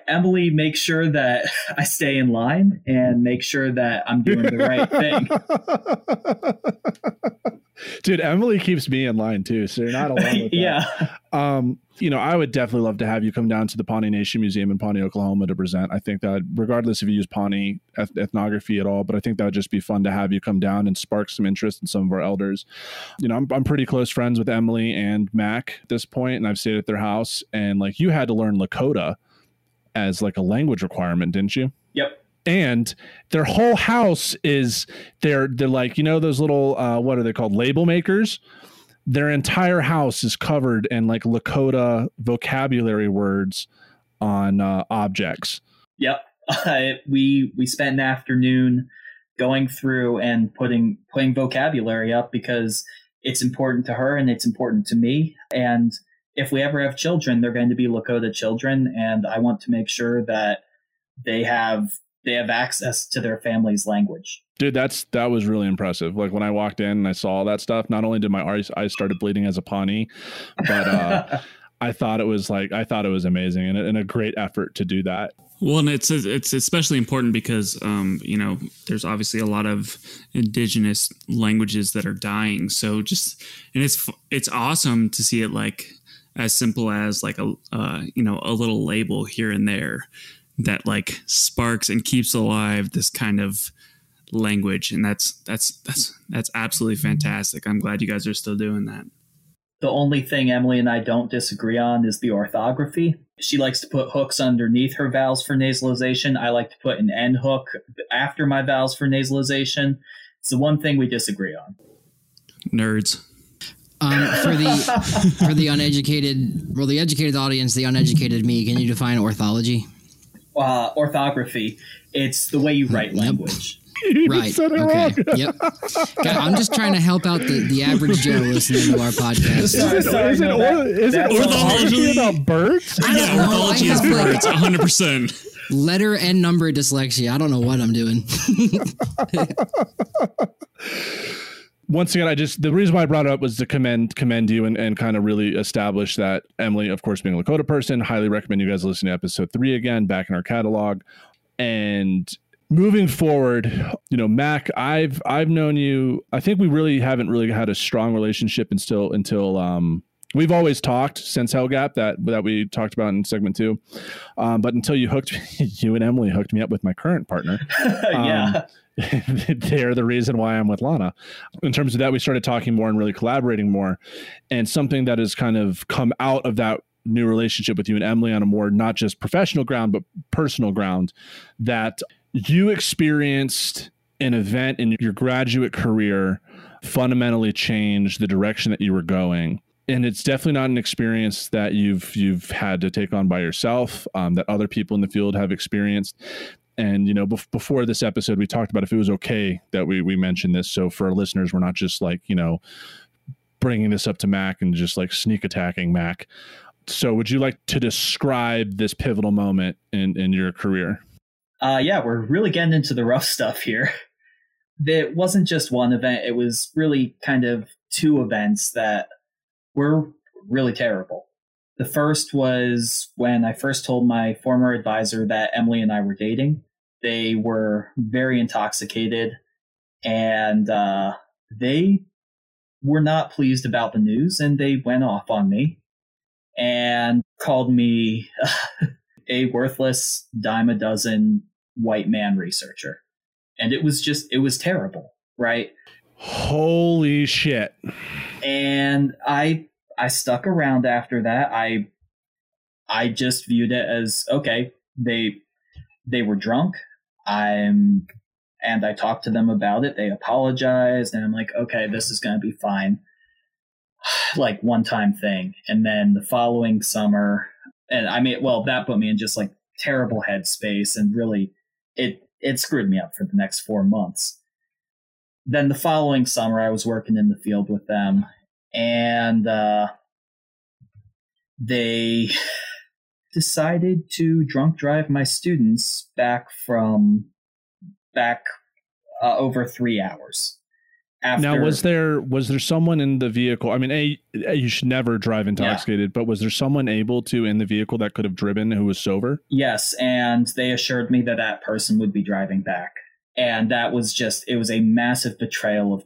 Speaker 3: emily makes sure that (laughs) i stay in line and make sure that i'm doing the right thing. (laughs)
Speaker 2: Dude emily keeps me in line too so you're not alone (laughs)
Speaker 3: yeah.
Speaker 2: Um you know i would definitely love to have you come down to the pawnee nation museum in pawnee oklahoma to present. I think that regardless if you use pawnee eth- ethnography at all but i think that would just be fun to have you come down and spark some interest in some of our elders. You know i'm, I'm pretty close friends with emily and mac at this point and i've stayed at their house and like you had to learn lakota as like a language requirement didn't you?
Speaker 3: Yep.
Speaker 2: And their whole house is they're they're like you know those little uh, what are they called? Label makers? Their entire house is covered in like lakota vocabulary words on uh, objects.
Speaker 3: Yep. (laughs) we we spent an afternoon going through and putting putting vocabulary up because it's important to her and it's important to me. And if we ever have children, they're going to be Lakota children, and I want to make sure that they have they have access to their family's language.
Speaker 2: dude that's that was really impressive like when i walked in and i saw all that stuff not only did my eyes eyes started bleeding as a pawnee but uh (laughs) i thought it was like i thought it was amazing and, a- and a great effort to do that
Speaker 4: Well, and it's it's especially important because um, you know there's obviously a lot of indigenous languages that are dying. So just and it's it's awesome to see it like as simple as like a uh, you know a little label here and there that like sparks and keeps alive this kind of language, and that's that's that's that's absolutely fantastic. I'm glad you guys are still doing that.
Speaker 3: The only thing Emily and I don't disagree on is the orthography. She likes to put hooks underneath her vowels for nasalization. I like to put an end hook after my vowels for nasalization. It's the one thing we disagree on.
Speaker 4: Nerds.
Speaker 5: Um, for the for the uneducated, well, the educated audience, the uneducated me, can you define orthology?
Speaker 3: Uh, orthography, it's the way you write language. (laughs)
Speaker 2: You
Speaker 5: Right.
Speaker 2: said it
Speaker 5: Okay.
Speaker 2: wrong.
Speaker 5: Yep. God, I'm just trying to help out the, the average Joe listening to our podcast.
Speaker 2: Is it,
Speaker 3: sorry,
Speaker 2: is it,
Speaker 3: no,
Speaker 2: or,
Speaker 3: that-
Speaker 2: is it
Speaker 4: orthology.
Speaker 2: about birds?
Speaker 5: I don't
Speaker 4: Yeah,
Speaker 5: know.
Speaker 4: orthology
Speaker 5: I
Speaker 4: is
Speaker 5: have, like,
Speaker 4: birds, 100. percent
Speaker 5: letter and number dyslexia. I don't know what I'm doing. (laughs)
Speaker 2: once again, I just the reason why I brought it up was to commend commend you and, and kind of really establish that Emily, of course, being a Lakota person, highly recommend you guys listen to episode three again, back in our catalog. And moving forward, you know, Mac, I've I've known you. I think we really haven't really had a strong relationship until until um we've always talked since Hell Gap that that we talked about in segment two. Um, but until you hooked (laughs) you and Emily hooked me up with my current partner. (laughs)
Speaker 3: yeah. (laughs)
Speaker 2: they're the reason why I'm with Lana. In terms of that, we started talking more and really collaborating more. And something that has kind of come out of that new relationship with you and Emily on a more not just professional ground, but personal ground that you experienced an event in your graduate career fundamentally changed the direction that you were going and it's definitely not an experience that you've you've had to take on by yourself um, that other people in the field have experienced. And you know bef- before this episode we talked about if it was okay that we we mentioned this. So for our listeners we're not just like you know bringing this up to mac and just like sneak attacking mac. So would you like to describe this pivotal moment in in your career?
Speaker 3: Uh, yeah, we're really getting into the rough (laughs) stuff here. It wasn't just one event, it was really kind of two events that were really terrible. The first was when I first told my former advisor that Emily and I were dating. They were very intoxicated and uh, they were not pleased about the news and they went off on me and called me (laughs) a worthless dime a dozen white man researcher. And it was just, it was terrible, right?
Speaker 2: Holy shit.
Speaker 3: And I, I stuck around after that. I, I just viewed it as okay. They, they were drunk. I'm, and I talked to them about it. They apologized, and I'm like, okay, this is going to be fine. (sighs) like one time thing. And then the following summer, and I mean, well, that put me in just like terrible headspace and really it it screwed me up for the next four months. Then the following summer, I was working in the field with them, and uh, they (laughs) decided to drunk drive my students back from back uh, over three hours. After,
Speaker 2: now, was there was there someone in the vehicle? I mean, a, a you should never drive intoxicated, yeah. but was there someone able to in the vehicle that could have driven who was sober?
Speaker 3: Yes, and they assured me that that person would be driving back, and that was just it was a massive betrayal of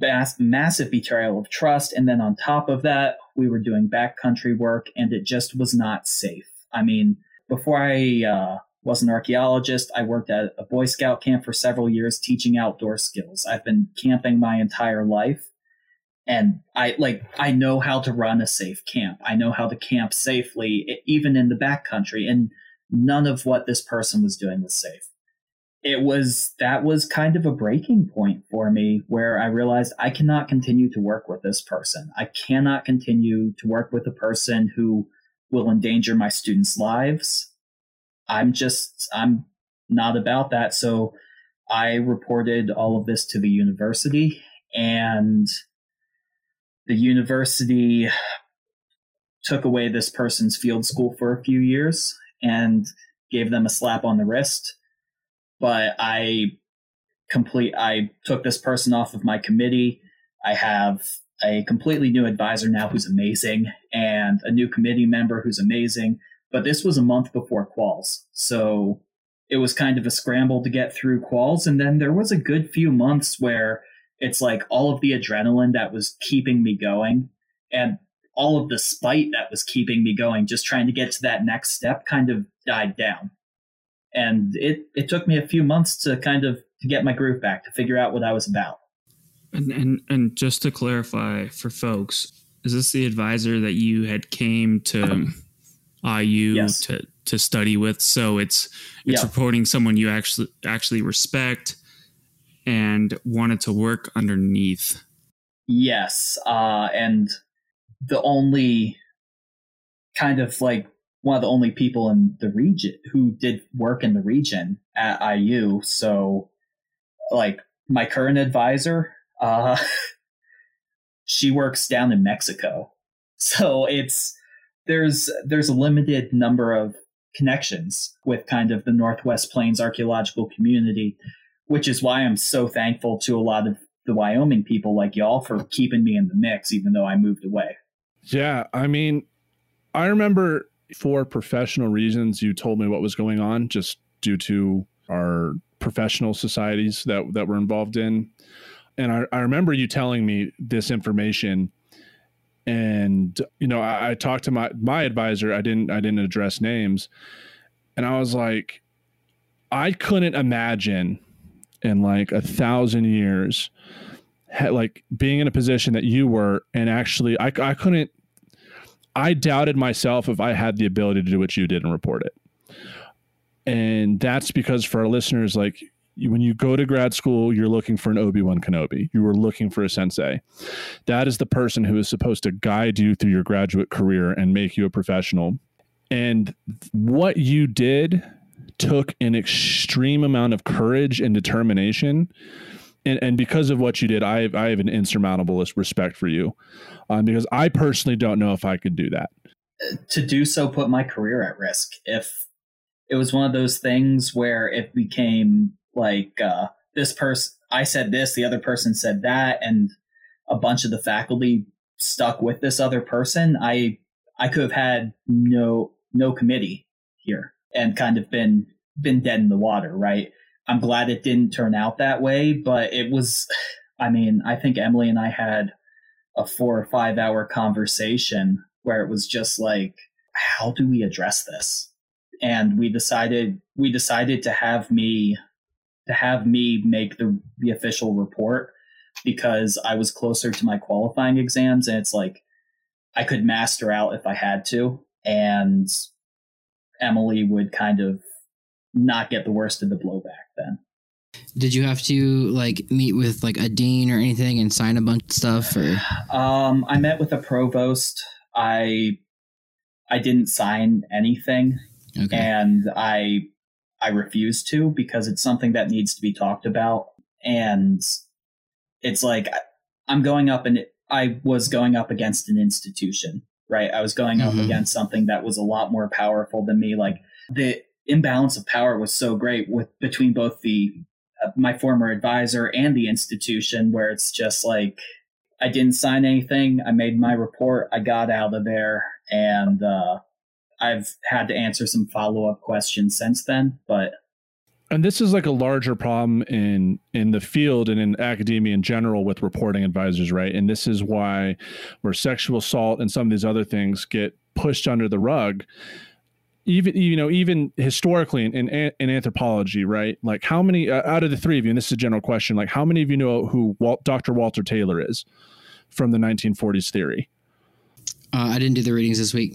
Speaker 3: mass, massive betrayal of trust. And then on top of that, we were doing backcountry work, and it just was not safe. I mean, before I uh, was an archaeologist. I worked at a Boy Scout camp for several years teaching outdoor skills. I've been camping my entire life and I like I know how to run a safe camp. I know how to camp safely even in the backcountry and none of what this person was doing was safe. It was that was kind of a breaking point for me where I realized I cannot continue to work with this person. I cannot continue to work with a person who will endanger my students' lives I'm just, I'm not about that. So I reported all of this to the university, and the university took away this person's field school for a few years and gave them a slap on the wrist. But I complete I took this person off of my committee. I have a completely new advisor now who's amazing and a new committee member who's amazing. But this was a month before quals. So it was kind of a scramble to get through quals. And then there was a good few months where it's like all of the adrenaline that was keeping me going and all of the spite that was keeping me going, just trying to get to that next step kind of died down. And it, it took me a few months to kind of to get my groove back, to figure out what I was about.
Speaker 4: And and and just to clarify for folks, is this the advisor that you had came to IU yes. to to study with. So it's it's yeah. reporting someone you actually actually respect and wanted to work underneath.
Speaker 3: Yes, uh, and the only kind of like one of the only people in the region who did work in the region at IU. So, like my current advisor, uh, (laughs) she works down in Mexico. So it's there's there's a limited number of connections with kind of the Northwest Plains archaeological community, which is why I'm so thankful to a lot of the Wyoming people like y'all for keeping me in the mix, even though I moved away.
Speaker 2: Yeah, I mean, I remember for professional reasons you told me what was going on, just due to our professional societies that that we're involved in. And I, I remember you telling me this information. And you know I, I, talked to my my advisor. I didn't i didn't address names. And i was like i couldn't imagine in like a thousand years like being in a position that you were and actually I, I couldn't i doubted myself if i had the ability to do what you did and report it and that's because for our listeners like when you go to grad school, you're looking for an Obi Wan Kenobi. You were looking for a sensei. That is the person who is supposed to guide you through your graduate career and make you a professional. And what you did took an extreme amount of courage and determination. And, and because of what you did, I have, I have an insurmountable respect for you um, because I personally don't know if I could do that.
Speaker 3: To do so put my career at risk. If it was one of those things where it became like uh, this person I said this, the other person said that, and a bunch of the faculty stuck with this other person, I I could have had no no committee here and kind of been been dead in the water, right? I'm glad it didn't turn out that way, but it was I mean, I think Emily and I had a 4 or 5 hour conversation where it was just like how do we address this? And we decided we decided to have me to have me make the the official report because I was closer to my qualifying exams and it's like I could master out if I had to and Emily would kind of not get the worst of the blowback then.
Speaker 5: Did you have to like meet with like a dean or anything and sign a bunch of stuff or
Speaker 3: Um I met with a provost. I I didn't sign anything
Speaker 5: okay.
Speaker 3: and I I refused to because it's something that needs to be talked about and it's like I'm going up and I was going up against an institution, right? I was going up
Speaker 5: Mhm.
Speaker 3: against something that was a lot more powerful than me like the imbalance of power was so great with between both the uh, my former advisor and the institution where it's just like I didn't sign anything. I made my report. I got out of there and uh I've had to answer some follow up questions since then, but
Speaker 2: and this is like a larger problem in in the field and in academia in general with reporting advisors right and this is why where sexual assault and some of these other things get pushed under the rug even you know even historically in, in, in anthropology right? Like how many uh, out of the three of you and this is a general question like how many of you know who Walt, dr walter taylor is from the 1940s theory?
Speaker 5: Uh, I didn't do the readings this week.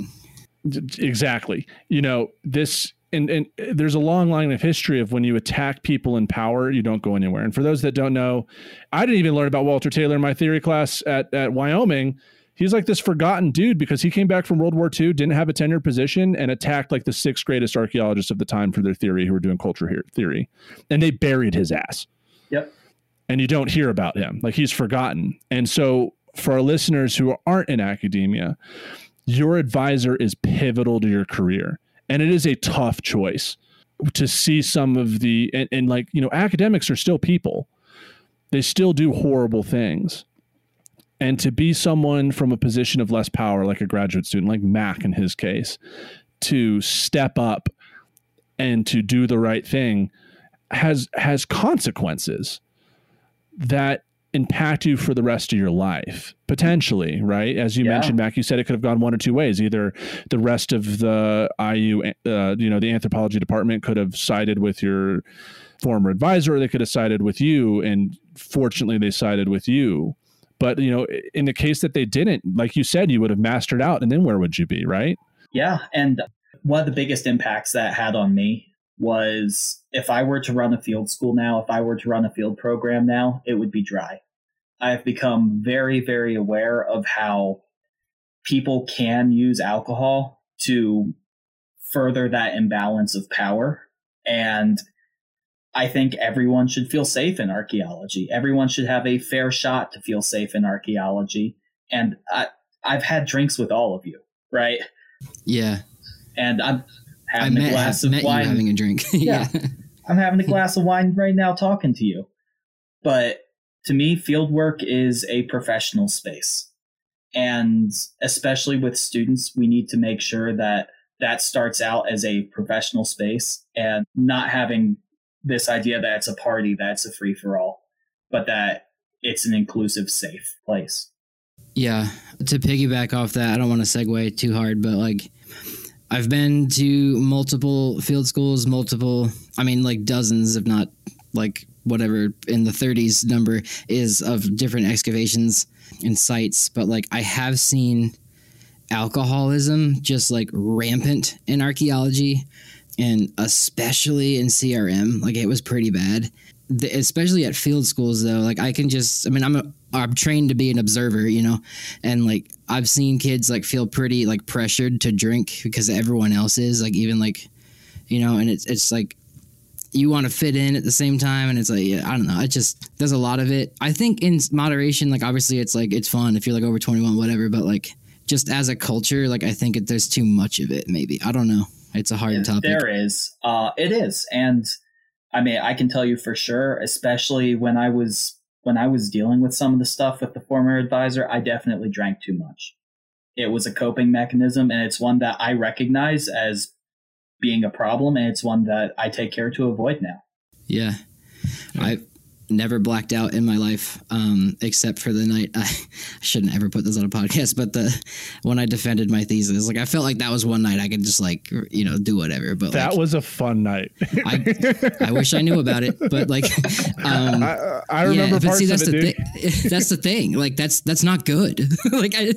Speaker 2: Exactly. You know this and, and there's a long line of history of when you attack people in power you don't go anywhere. And for those that don't know i didn't even learn about walter taylor in my theory class at, at wyoming he's like this forgotten dude because he came back from world war ii didn't have a tenured position and attacked like the sixth greatest archaeologists of the time for their theory who were doing culture here theory. And they buried his ass.
Speaker 3: Yep.
Speaker 2: and you don't hear about him. Like he's forgotten. And so for our listeners who aren't in academia your advisor is pivotal to your career. And it is a tough choice to see some of the and, and like you know academics are still people. They still do horrible things and to be someone from a position of less power like a graduate student like mac in his case to step up and to do the right thing has has consequences that impact you for the rest of your life potentially right? As you
Speaker 3: Yeah.
Speaker 2: mentioned mac you said it could have gone one or two ways. Either the rest of the iu uh, you know the anthropology department could have sided with your former advisor or they could have sided with you and fortunately they sided with you but you know in the case that they didn't like you said you would have mastered out and then where would you be right
Speaker 3: Yeah, and one of the biggest impacts that had on me was if I were to run a field school now, if I were to run a field program now, it would be dry. I've become very, very aware of how people can use alcohol to further that imbalance of power. And I think everyone should feel safe in archaeology. Everyone should have a fair shot to feel safe in archaeology. And I, I've had drinks with all of you, right?
Speaker 5: Yeah,
Speaker 3: and I'm
Speaker 5: I
Speaker 3: having a
Speaker 5: met,
Speaker 3: glass of wine.
Speaker 5: having a drink. (laughs)
Speaker 3: Yeah. I'm having a glass of wine right now talking to you. But to me, fieldwork is a professional space. And especially with students, we need to make sure that that starts out as a professional space and not having this idea that it's a party, that it's a free for all, but that it's an inclusive, safe place.
Speaker 5: Yeah, to piggyback off that, I don't want to segue too hard, but like I've been to multiple field schools, multiple, I mean, like dozens, if not like whatever in the 30s number is of different excavations and sites. But like I have seen alcoholism just like rampant in archaeology and especially in CRM. Like it was pretty bad. The, especially at field schools though like i can just i mean i'm a, i'm trained to be an observer you know and like i've seen kids like feel pretty like pressured to drink because everyone else is like even like you know and it's it's like you want to fit in at the same time and it's like yeah, i don't know it just there's a lot of it i think in moderation like obviously it's like it's fun if you're like over 21 whatever but like just as a culture like i think it, there's too much of it maybe i don't know it's a hard
Speaker 3: Yeah,
Speaker 5: topic
Speaker 3: There is. Uh, it is. And I mean, I can tell you for sure, especially when I was when I was dealing with some of the stuff with the former advisor, I definitely drank too much. It was a coping mechanism, and it's one that I recognize as being a problem, and it's one that I take care to avoid now.
Speaker 5: Yeah. I never blacked out in my life, um, except for the night I, (laughs) I shouldn't ever put this on a podcast, but the when I defended my thesis, like I felt like that was one night I could just like you know do whatever. But
Speaker 2: That
Speaker 5: like,
Speaker 2: was a fun night.
Speaker 5: I, I wish I knew about it, but like (laughs) um,
Speaker 2: I, I remember
Speaker 5: yeah, but see, that's the thing. (laughs) that's the thing. Like that's that's not good. like I,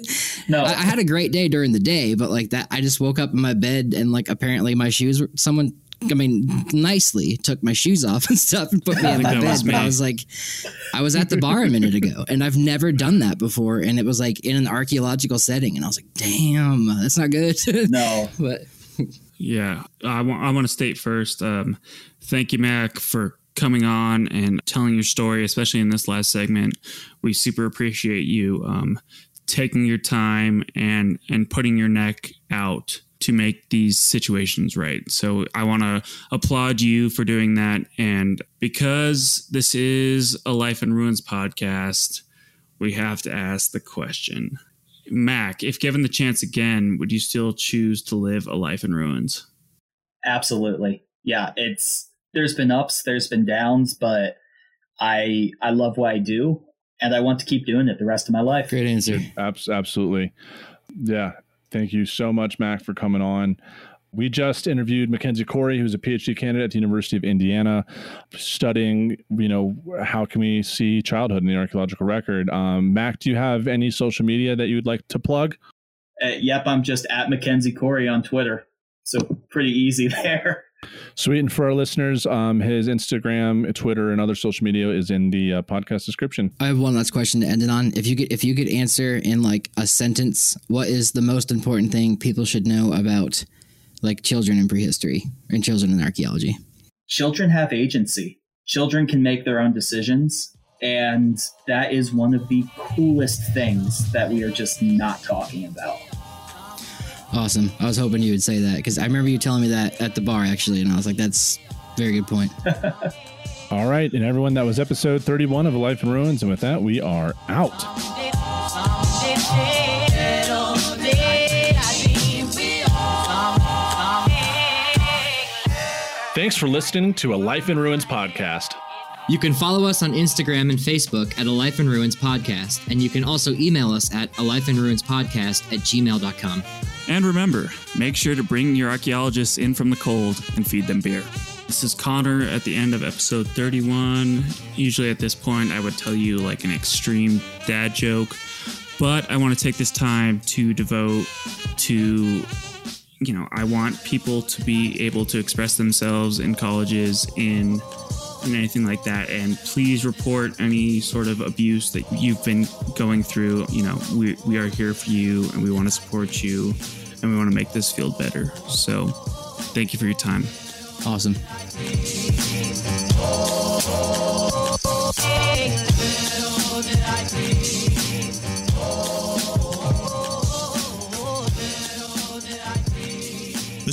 Speaker 3: No.
Speaker 5: I, I had a great day during the day, but like that, I just woke up in my bed and like apparently my shoes were someone. I mean, nicely took my shoes off (laughs) and stuff and put me in (laughs) my
Speaker 4: that
Speaker 5: bed. But I was like, I was at the bar a minute ago, and I've never done that before. And it was like in an archaeological setting, and I was like, damn, that's not good. (laughs)
Speaker 3: No,
Speaker 5: but
Speaker 4: Yeah, I want I want to state first. Um, thank you, Mac, for coming on and telling your story, especially in this last segment. We super appreciate you um, taking your time and and putting your neck out to make these situations right. So I want to applaud you for doing that. And because this is a Life in Ruins podcast, we have to ask the question. Mac, if given the chance again, would you still choose to live a life in ruins?
Speaker 3: absolutely. Yeah, it's there's been ups, there's been downs, but I I love what I do, and I want to keep doing it the rest of my life.
Speaker 5: great answer.
Speaker 2: Absolutely. Yeah. Thank you so much, Mac, for coming on. We just interviewed Mackenzie Cory, who's a PhD candidate at the University of Indiana, studying, you know, how can we see childhood in the archaeological record. Um, Mac, do you have any social media that you would like to plug?
Speaker 3: Uh, yep, I'm just at Mackenzie Cory on Twitter, so pretty easy (laughs) there.
Speaker 2: Sweet. And for our listeners, um, his Instagram, Twitter, and other social media is in the uh, podcast description.
Speaker 5: I have one last question to end it on. If you could, if you could answer in like a sentence, what is the most important thing people should know about like children in prehistory and children in archaeology?
Speaker 3: Children have agency. Children can make their own decisions, and that is one of the coolest things that we are just not talking about.
Speaker 5: Awesome. I was hoping you would say that because I remember you telling me that at the bar actually, and I was like, that's a very good point. (laughs)
Speaker 2: All right. And everyone, that was episode 31 of A Life in Ruins. And with that, we are out. Thanks for listening to A Life in Ruins podcast.
Speaker 5: You can follow us on Instagram and Facebook at A Life in Ruins Podcast, and you can also email us at a life in ruins podcast at gmail.com.
Speaker 4: And remember, make sure to bring your archaeologists in from the cold and feed them beer. This is Connor at the end of episode 31. Usually at this point, I would tell you like an extreme dad joke, but I want to take this time to devote to, you know, I want people to be able to express themselves in colleges, in and anything like that. And please report any sort of abuse that you've been going through. You know, we, we are here for you and we want to support you and we want to make this field better. So thank you for your time.
Speaker 5: Awesome.